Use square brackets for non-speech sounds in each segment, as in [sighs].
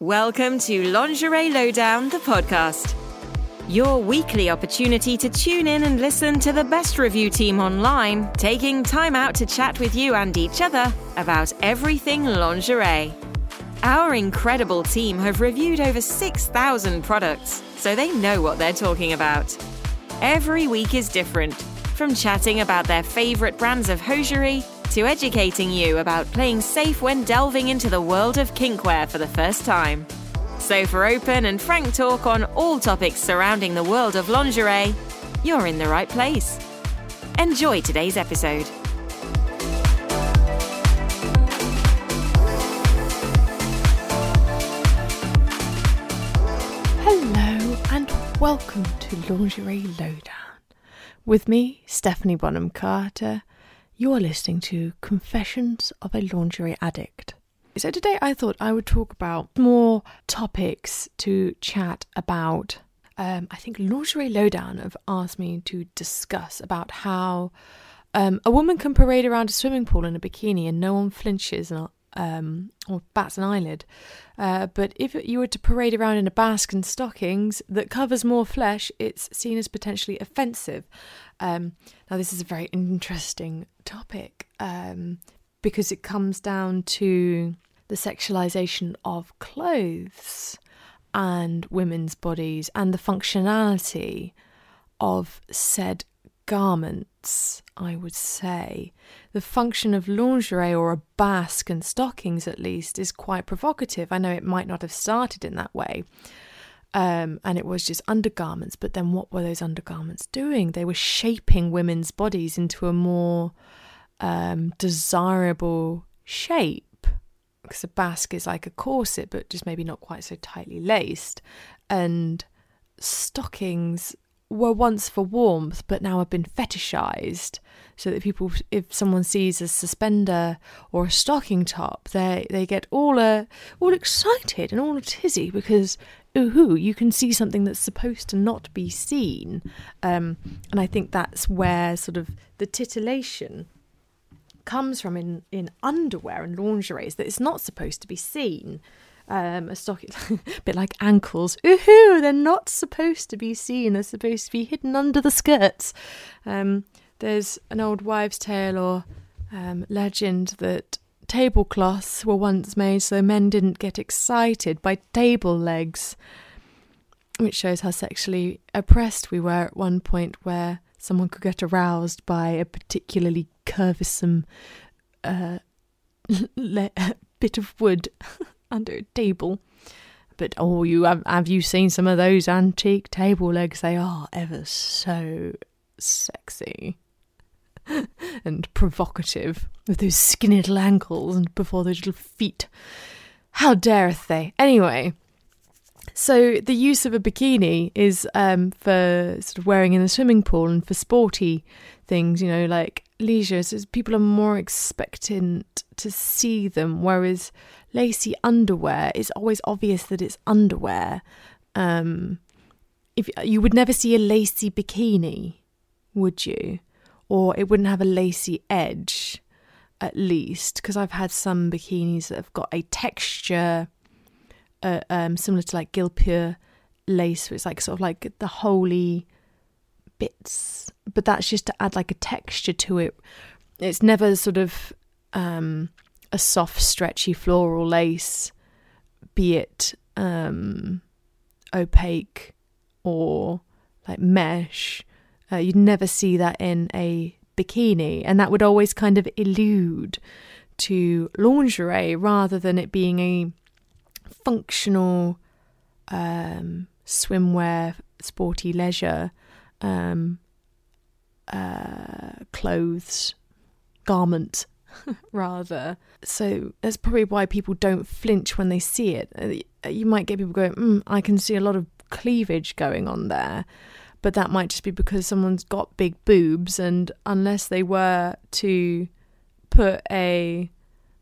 Welcome to Lingerie Lowdown, the podcast. Your weekly opportunity to tune in and listen to the best review team online, taking time out to chat with you and each other about everything lingerie. Our incredible team have reviewed over 6,000 products, so they know what they're talking about. Every week is different, from chatting about their favourite brands of hosiery to educating you about playing safe when delving into the world of kinkwear for the first time. So, for open and frank talk on all topics surrounding the world of lingerie, you're in the right place. Enjoy today's episode. Hello and welcome to Lingerie Lowdown. With me, Stephanie Bonham Carter. You're listening to Confessions of a Lingerie Addict. So, today I thought I would talk about more topics to chat about. Um, I think Lingerie Lowdown have asked me to discuss about how um, a woman can parade around a swimming pool in a bikini and no one flinches and um, or bats an eyelid. Uh, but if you were to parade around in a basque and stockings that covers more flesh, it's seen as potentially offensive. Um, now, this is a very interesting topic um, because it comes down to the sexualization of clothes and women's bodies and the functionality of said garments, I would say. The function of lingerie or a basque and stockings, at least, is quite provocative. I know it might not have started in that way. Um, and it was just undergarments, but then what were those undergarments doing? They were shaping women's bodies into a more um, desirable shape. Because a basque is like a corset, but just maybe not quite so tightly laced. And stockings were once for warmth but now have been fetishized so that people if someone sees a suspender or a stocking top they they get all uh, all excited and all tizzy because ooh you can see something that's supposed to not be seen. Um, and i think that's where sort of the titillation comes from in in underwear and lingerie is that it's not supposed to be seen um, a stocking, [laughs] a bit like ankles. Ooh, they're not supposed to be seen. They're supposed to be hidden under the skirts. Um, there's an old wives' tale or um, legend that tablecloths were once made so men didn't get excited by table legs, which shows how sexually oppressed we were at one point, where someone could get aroused by a particularly curvesome uh, [laughs] le- [laughs] bit of wood. Under a table. But oh, you have, have you seen some of those antique table legs? They are ever so sexy [laughs] and provocative with those skinny little ankles and before those little feet. How dareth they? Anyway, so the use of a bikini is um, for sort of wearing in the swimming pool and for sporty things, you know, like leisure. So people are more expectant to see them, whereas lacy underwear, it's always obvious that it's underwear. Um, if you would never see a lacy bikini, would you? Or it wouldn't have a lacy edge, at least, because I've had some bikinis that have got a texture uh, um, similar to like Guipure lace, where it's like sort of like the holy bits, but that's just to add like a texture to it. It's never sort of um, a soft, stretchy floral lace, be it um, opaque or like mesh. Uh, you'd never see that in a bikini, and that would always kind of elude to lingerie rather than it being a functional um, swimwear, sporty leisure um, uh, clothes, garment [laughs] rather. So that's probably why people don't flinch when they see it. Uh, you might get people going, mm, I can see a lot of cleavage going on there. But that might just be because someone's got big boobs, and unless they were to put a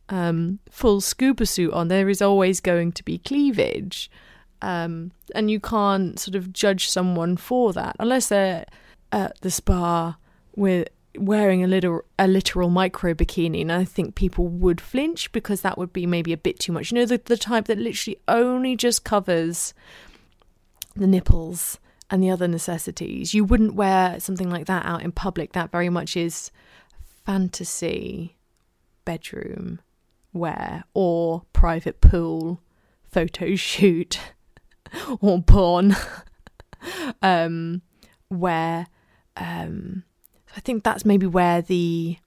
um, full scuba suit on, there is always going to be cleavage. Um, and you can't sort of judge someone for that unless they're at the spa with wearing a little a literal micro bikini and I think people would flinch because that would be maybe a bit too much. You know the the type that literally only just covers the nipples and the other necessities. You wouldn't wear something like that out in public. That very much is fantasy bedroom wear or private pool photo shoot [laughs] or porn [laughs] um where um I think that's maybe where the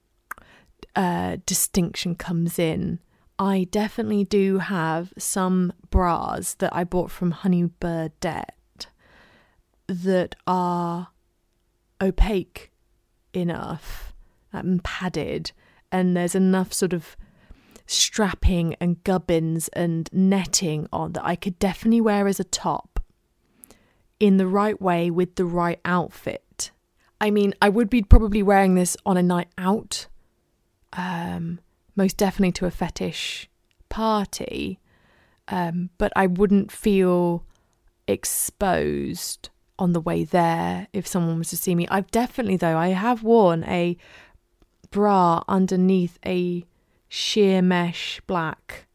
uh, distinction comes in. I definitely do have some bras that I bought from Honey Birdette that are opaque enough and padded, and there's enough sort of strapping and gubbins and netting on that I could definitely wear as a top in the right way with the right outfit I mean, I would be probably wearing this on a night out, um, most definitely to a fetish party, um, but I wouldn't feel exposed on the way there if someone was to see me. I've definitely, though, I have worn a bra underneath a sheer mesh black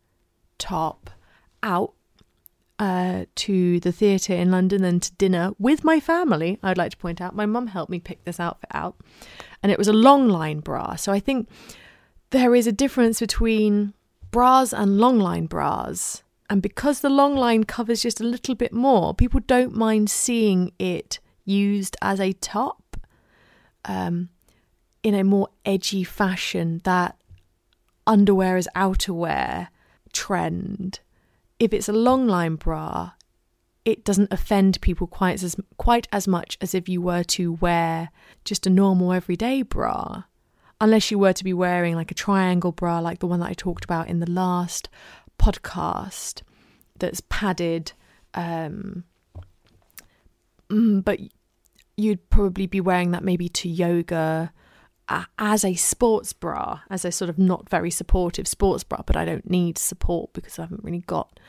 top out uh, to the theatre in London and to dinner with my family. I'd like to point out my mum helped me pick this outfit out, and it was a long line bra. So I think there is a difference between bras and long line bras. And because the long line covers just a little bit more, people don't mind seeing it used as a top um, in a more edgy fashion that underwear as outerwear trend if it's a long line bra, it doesn't offend people quite as quite as much as if you were to wear just a normal everyday bra. Unless you were to be wearing like a triangle bra like the one that I talked about in the last podcast that's padded um mm, but you'd probably be wearing that maybe to yoga as a sports bra, as a sort of not very supportive sports bra, but I don't need support because I haven't really got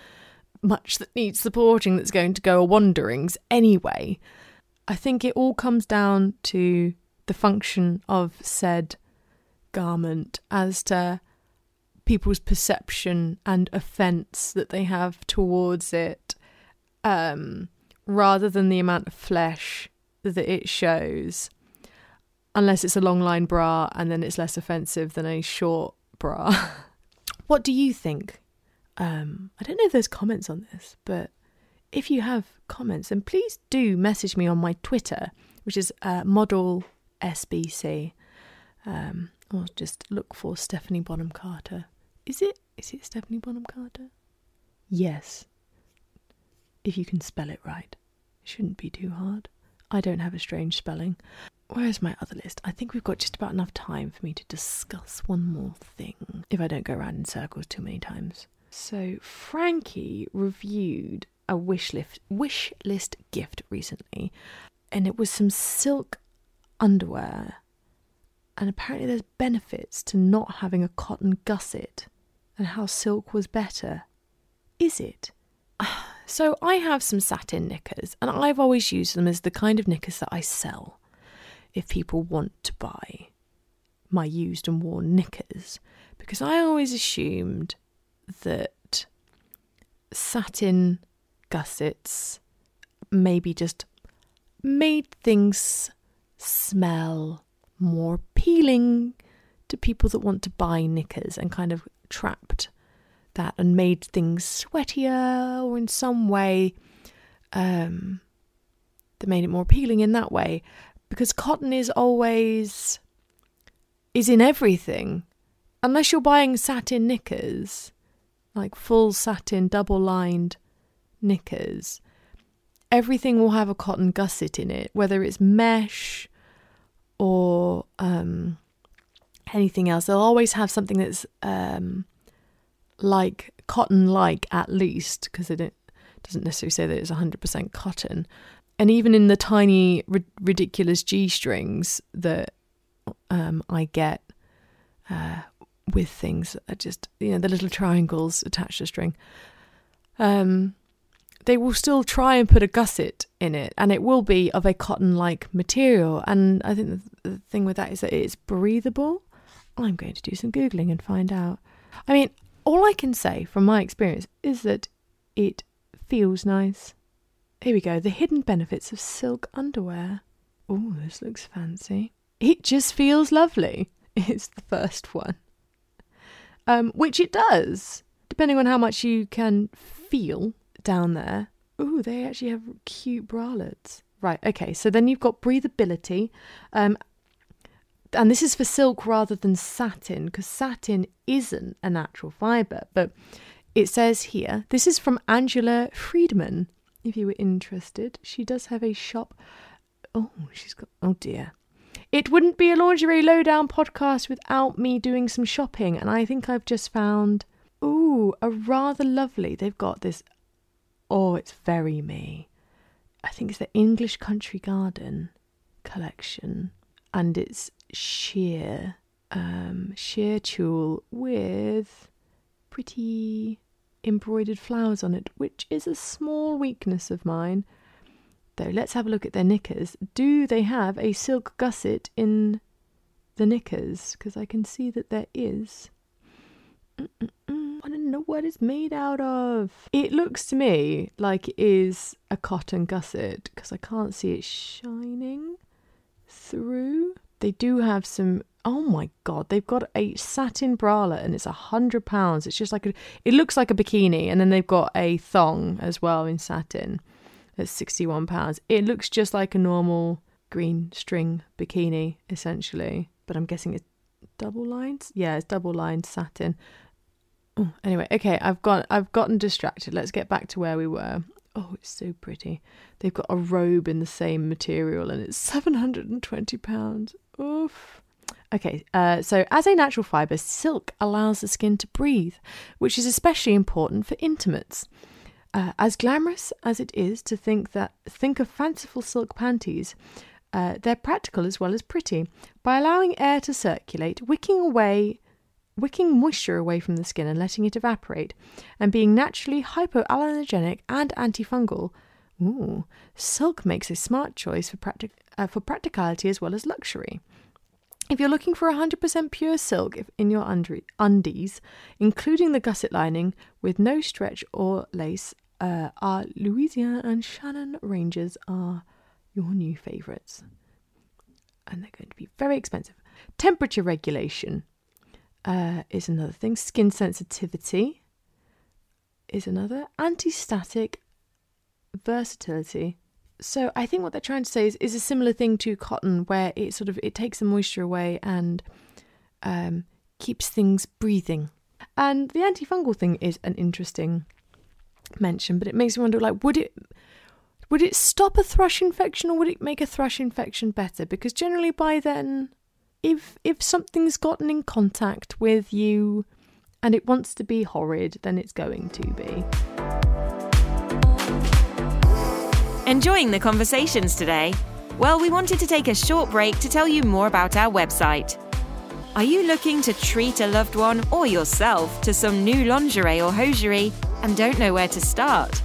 much that needs supporting that's going to go a wanderings anyway. I think it all comes down to the function of said garment as to people's perception and offence that they have towards it, um, rather than the amount of flesh that it shows unless it's a long line bra and then it's less offensive than a short bra. [laughs] what do you think? Um, I don't know if there's comments on this, but if you have comments, then please do message me on my Twitter, which is uh, model SBC, um, or just look for Stephanie Bonham Carter. Is it? Is it Stephanie Bonham Carter? Yes. If you can spell it right, it shouldn't be too hard. I don't have a strange spelling. Where's my other list? I think we've got just about enough time for me to discuss one more thing, if I don't go around in circles too many times. So, Frankie reviewed a wish list, wish list gift recently, and it was some silk underwear. And apparently, there's benefits to not having a cotton gusset, and how silk was better. Is it? [sighs] So, I have some satin knickers, and I've always used them as the kind of knickers that I sell if people want to buy my used and worn knickers because I always assumed that satin gussets maybe just made things smell more appealing to people that want to buy knickers and kind of trapped that and made things sweatier or in some way um, that made it more appealing in that way because cotton is always is in everything. Unless you're buying satin knickers like full satin double lined knickers everything will have a cotton gusset in it whether it's mesh or um, anything else. They'll always have something that's um, like cotton like at least because it doesn't necessarily say that it's 100% cotton and even in the tiny ri- ridiculous G strings that um, I get uh, with things that are just you know the little triangles attached to string, um, they will still try and put a gusset in it, and it will be of a cotton like material. And I think the, the thing with that is that it's breathable. I'm going to do some Googling and find out. I mean, all I can say from my experience is that it feels nice. Here we go the hidden benefits of silk underwear. Oh, this looks fancy. It just feels lovely. [laughs] It's the first one. Um, which it does, depending on how much you can feel down there. Ooh, they actually have cute bralettes. Right, okay, so then you've got breathability. Um, and this is for silk rather than satin, because satin isn't a natural fibre. But it says here, this is from Angela Friedman. If you were interested, she does have a shop. Oh, she's got. Oh dear. It wouldn't be a lingerie lowdown podcast without me doing some shopping, and I think I've just found. Ooh, a rather lovely. They've got this Oh, it's very me. I think it's the English Country Garden collection, and it's sheer, um, sheer tulle with pretty embroidered flowers on it, which is a small weakness of mine. Though, let's have a look at their knickers. Do they have a silk gusset in the knickers? Because I can see that there is. Mm-mm-mm want to know what it's made out of. It looks to me like it is a cotton gusset because I can't see it shining through. They do have some. Oh my god, they've got a satin bralette and it's a hundred pounds. It's just like a. It looks like a bikini, and then they've got a thong as well in satin. That's sixty-one pounds. It looks just like a normal green string bikini, essentially. But I'm guessing it's double lines. Yeah, it's double lined satin. Oh, anyway, okay, I've got I've gotten distracted. Let's get back to where we were. Oh, it's so pretty. They've got a robe in the same material and it's seven hundred and twenty pounds. Oof. Okay, uh, so as a natural fibre, silk allows the skin to breathe, which is especially important for intimates. Uh, as glamorous as it is to think that think of fanciful silk panties, uh, they're practical as well as pretty. By allowing air to circulate, wicking away wicking moisture away from the skin and letting it evaporate, and being naturally hypoallergenic and antifungal. Ooh, silk makes a smart choice for, practic- uh, for practicality as well as luxury. If you're looking for 100% pure silk in your undies, including the gusset lining with no stretch or lace, uh, our Louisiana and Shannon ranges are your new favourites. And they're going to be very expensive. Temperature regulation uh, is another thing. Skin sensitivity is another. Anti-static versatility. So I think what they're trying to say is, is a similar thing to cotton, where it sort of it takes the moisture away and um, keeps things breathing. And the antifungal thing is an interesting mention, but it makes me wonder: like, would it would it stop a thrush infection, or would it make a thrush infection better? Because generally, by then, if if something's gotten in contact with you and it wants to be horrid, then it's going to be. Enjoying the conversations today? Well, we wanted to take a short break to tell you more about our website. Are you looking to treat a loved one or yourself to some new lingerie or hosiery and don't know where to start?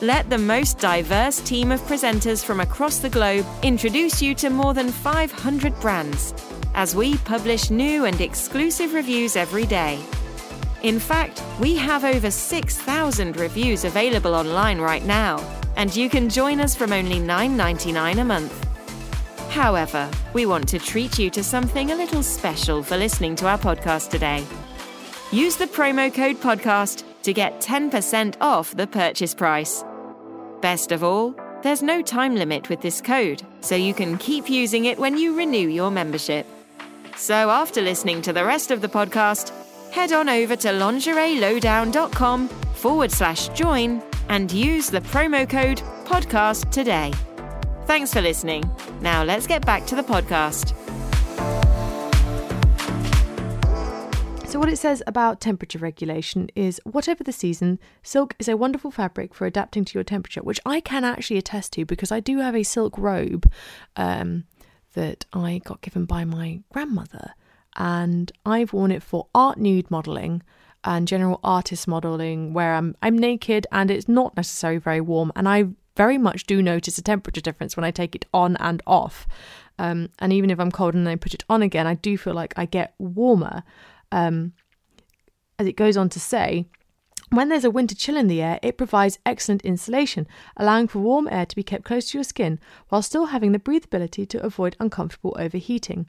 Let the most diverse team of presenters from across the globe introduce you to more than 500 brands as we publish new and exclusive reviews every day. In fact, we have over 6,000 reviews available online right now, and you can join us from only $9.99 a month. However, we want to treat you to something a little special for listening to our podcast today. Use the promo code podcast to get 10% off the purchase price. Best of all, there's no time limit with this code, so you can keep using it when you renew your membership. So after listening to the rest of the podcast, head on over to lingerielowdown.com forward slash join and use the promo code podcast today. Thanks for listening. Now let's get back to the podcast. So, what it says about temperature regulation is whatever the season, silk is a wonderful fabric for adapting to your temperature, which I can actually attest to because I do have a silk robe um, that I got given by my grandmother and I've worn it for art nude modelling and general artist modelling where I'm I'm naked and it's not necessarily very warm and I very much do notice a temperature difference when I take it on and off. Um, and even if I'm cold and then I put it on again, I do feel like I get warmer. Um, as it goes on to say, when there's a winter chill in the air, it provides excellent insulation, allowing for warm air to be kept close to your skin while still having the breathability to avoid uncomfortable overheating.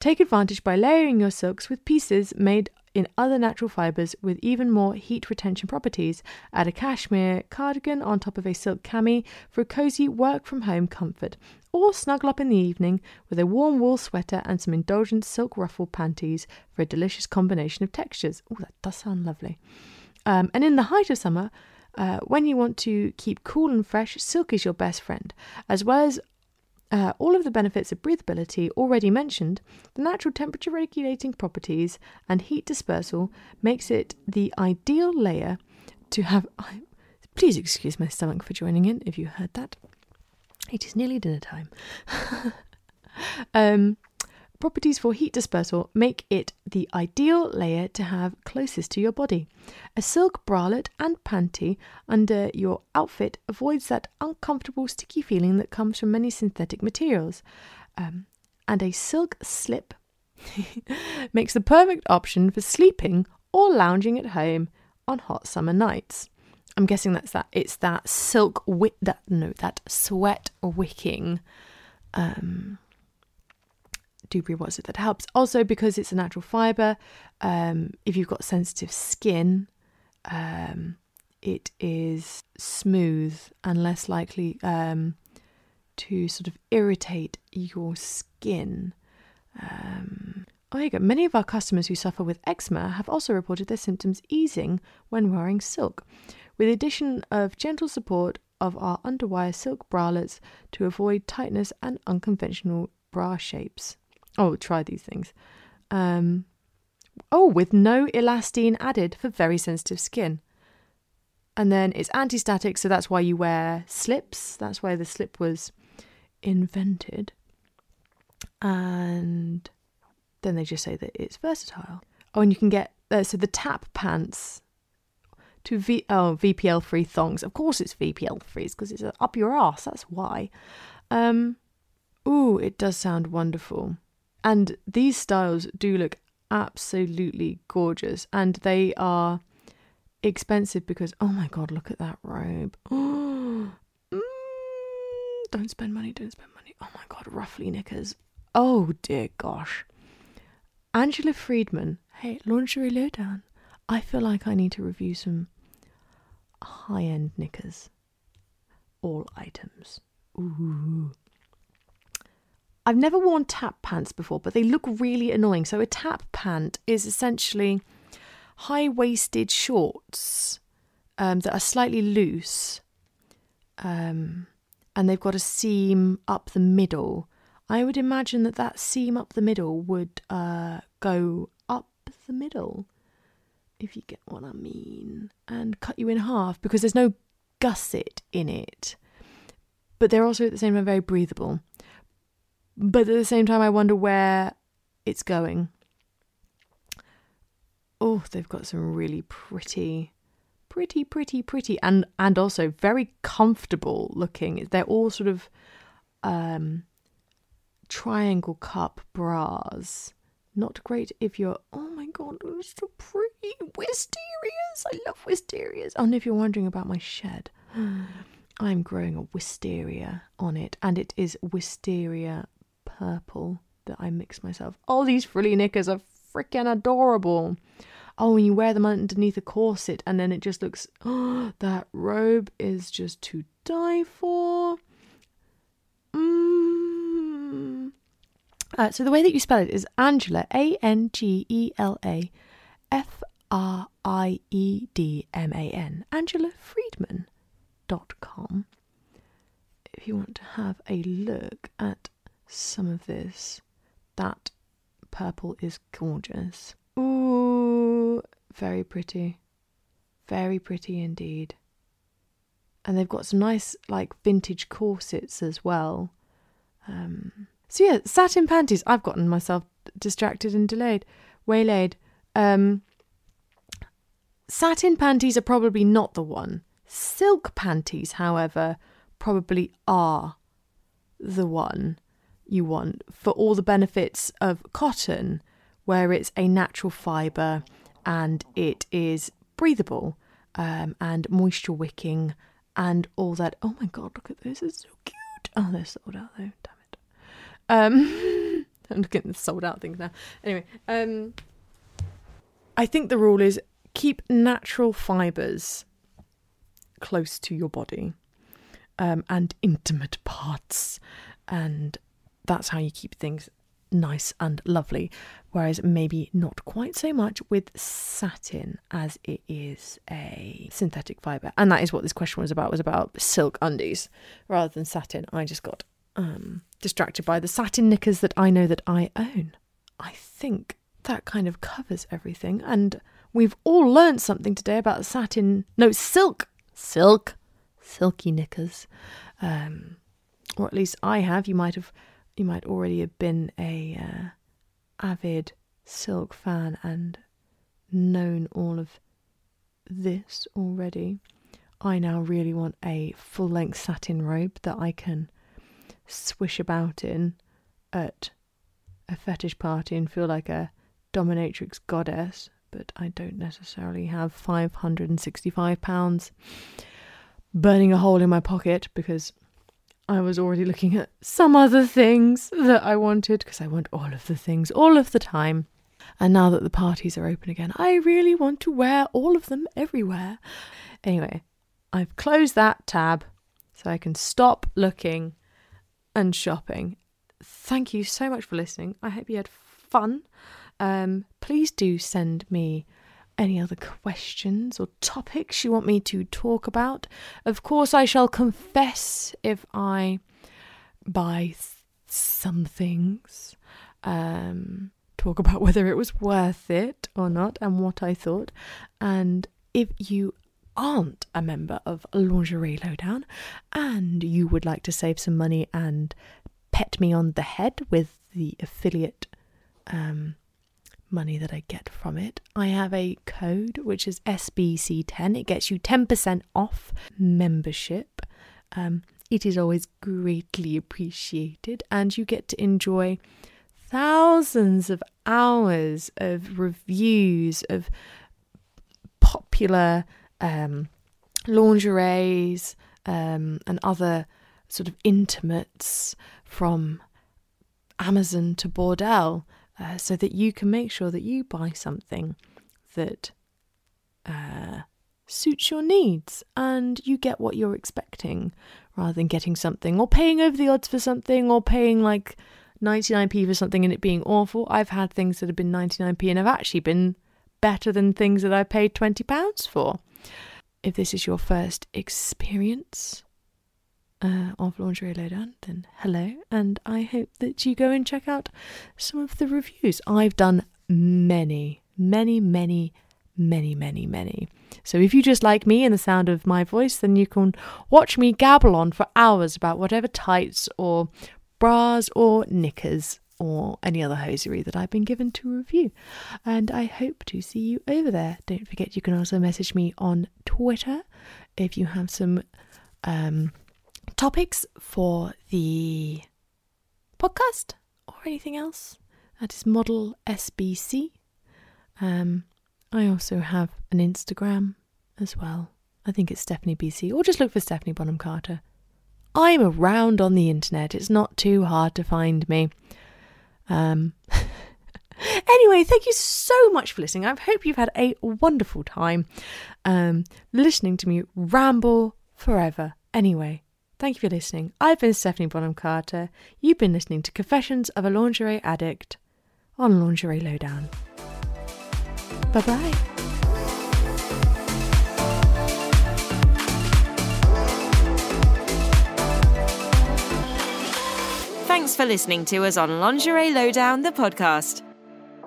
Take advantage by layering your silks with pieces made in other natural fibres with even more heat retention properties. Add a cashmere cardigan on top of a silk cami for a cozy work from home comfort. Or snuggle up in the evening with a warm wool sweater and some indulgent silk ruffle panties for a delicious combination of textures. Oh, that does sound lovely. Um, and in the height of summer, uh, when you want to keep cool and fresh, silk is your best friend. As well as uh, all of the benefits of breathability already mentioned, the natural temperature regulating properties and heat dispersal makes it the ideal layer to have. [laughs] Please excuse my stomach for joining in if you heard that. It is nearly dinner time. [laughs] um, properties for heat dispersal make it the ideal layer to have closest to your body. A silk bralette and panty under your outfit avoids that uncomfortable sticky feeling that comes from many synthetic materials. Um, and a silk slip [laughs] makes the perfect option for sleeping or lounging at home on hot summer nights. I'm guessing that's that. It's that silk wick that no that sweat wicking um, Dubry was it that helps. Also, because it's a natural fiber, um, if you've got sensitive skin, um, it is smooth and less likely um, to sort of irritate your skin. Um, oh, you go. Many of our customers who suffer with eczema have also reported their symptoms easing when wearing silk. With the addition of gentle support of our underwire silk bralettes to avoid tightness and unconventional bra shapes. Oh, try these things. Um, oh, with no elastane added for very sensitive skin. And then it's anti static, so that's why you wear slips. That's why the slip was invented. And then they just say that it's versatile. Oh, and you can get uh, so the tap pants to V oh VPL free thongs. Of course, it's VPL free because it's up your ass. That's why. Um, ooh, it does sound wonderful. And these styles do look absolutely gorgeous and they are expensive because oh my god, look at that robe. [gasps] Mm, don't spend money, don't spend money. Oh my god, ruffly knickers. Oh dear gosh. Angela Friedman, hey, lingerie lowdown. I feel like I need to review some high end knickers. All items. Ooh. I've never worn tap pants before, but they look really annoying. So, a tap pant is essentially high waisted shorts um, that are slightly loose um, and they've got a seam up the middle. I would imagine that that seam up the middle would uh, go up the middle, if you get what I mean, and cut you in half because there's no gusset in it. But they're also at the same time very breathable. But at the same time, I wonder where it's going. Oh, they've got some really pretty, pretty, pretty, pretty, and and also very comfortable looking. They're all sort of um, triangle cup bras. Not great if you're. Oh my god, it's so pretty. Wisterias. I love wisterias. Oh, and if you're wondering about my shed, [gasps] I'm growing a wisteria on it, and it is wisteria purple that I mix myself. Oh, these frilly knickers are freaking adorable. Oh, when you wear them underneath a corset and then it just looks, oh, [gasps] that robe is just to die for. Mm. Uh, so the way that you spell it is Angela, A N G E L A F R I E D M A N, AngelaFriedman.com. If you want to have a look at some of this. That purple is gorgeous. Ooh, very pretty. Very pretty indeed. And they've got some nice, like, vintage corsets as well. Um, so, yeah, satin panties. I've gotten myself distracted and delayed, waylaid. Um, satin panties are probably not the one. Silk panties, however, probably are the one you want for all the benefits of cotton, where it's a natural fibre and it is breathable um, and moisture wicking and all that. Oh my god, look at this! It's so cute. Oh, they're sold out though. Damn it. Um, [laughs] I'm looking at the sold out things now. Anyway, um, I think the rule is keep natural fibres close to your body um, and intimate parts, and that's how you keep things nice and lovely. Whereas maybe not quite so much with satin as it is a synthetic fibre. And that is what this question was about, was about silk undies rather than satin. I just got um, distracted by the satin knickers that I know that I own. I think that kind of covers everything. And we've all learned something today about satin, no, silk, silk, silky knickers. Um, or at least I have. You might have you might already have been a uh, avid silk fan and known all of this already. I now really want a full length satin robe that I can swish about in at a fetish party and feel like a dominatrix goddess, but I don't necessarily have £565 burning a hole in my pocket because I was already looking at some other things that I wanted because I want all of the things all of the time. And now that the parties are open again, I really want to wear all of them everywhere. Anyway, I've closed that tab so I can stop looking and shopping. Thank you so much for listening. I hope you had fun. Um, please do send me any other questions or topics you want me to talk about. Of course, I shall confess if I buy some things, um, talk about [laughs] whether it was worth it or not and what I thought. And if you aren't a member of Lingerie Lowdown and you would like to save some money and pet me on the head with the affiliate um, money that I get from it. I have a code which is SBC10. It gets you 10% off membership. Um, it is always greatly appreciated, and you get to enjoy thousands of hours of reviews of popular um, lingeries um, and other sort of intimates from Amazon to Bordelle uh, so that you can make sure that you buy something that uh, suits your needs and you get what you're expecting rather than getting something or paying over the odds for something or paying like 99p for something and it being awful. I've had things that have been 99p and have actually been better than things that I paid £20 for. If this is your first experience uh, of Lingerie Lowdown, then hello, and I hope that you go and check out some of the reviews. I've done many, many, many, many, many, many. So if you just like me and the sound of my voice, then you can watch me gabble on for hours about whatever tights or bras or knickers or any other hosiery that I've been given to review. And I hope to see you over there. Don't forget you can also message me on Twitter if you have some um, topics for the podcast or anything else. That is Model SBC. Um, I also have an Instagram as well. I think it's Stephanie BC, or just look for Stephanie Bonham Carter. I'm around on the internet. It's not too hard to find me. Um, [laughs] anyway, thank you so much for listening. I hope you've had a wonderful time um, listening to me ramble forever. Anyway, Thank you for listening. I've been Stephanie Bonham Carter. You've been listening to Confessions of a Lingerie Addict on Lingerie Lowdown. Bye bye. Thanks for listening to us on Lingerie Lowdown, the podcast.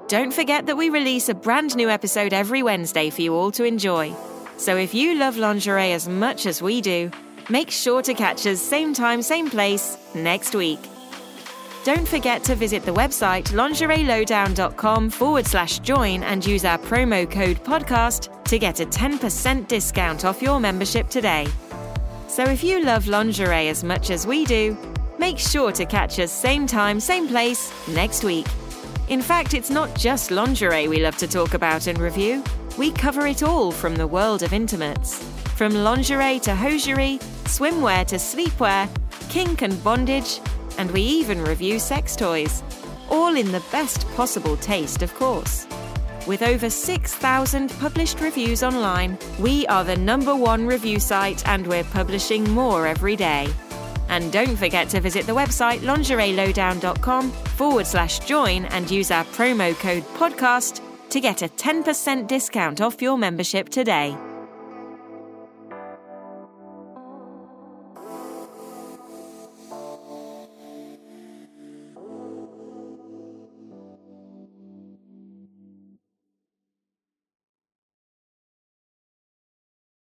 Don't forget that we release a brand new episode every Wednesday for you all to enjoy. So if you love lingerie as much as we do, Make sure to catch us same time, same place next week. Don't forget to visit the website lingerielowdown.com forward slash join and use our promo code podcast to get a 10% discount off your membership today. So if you love lingerie as much as we do, make sure to catch us same time, same place next week. In fact, it's not just lingerie we love to talk about and review. We cover it all from the world of intimates. From lingerie to hosiery, swimwear to sleepwear, kink and bondage, and we even review sex toys. All in the best possible taste, of course. With over 6,000 published reviews online, we are the number one review site and we're publishing more every day. And don't forget to visit the website lingerielowdown.com forward slash join and use our promo code podcast to get a 10% discount off your membership today.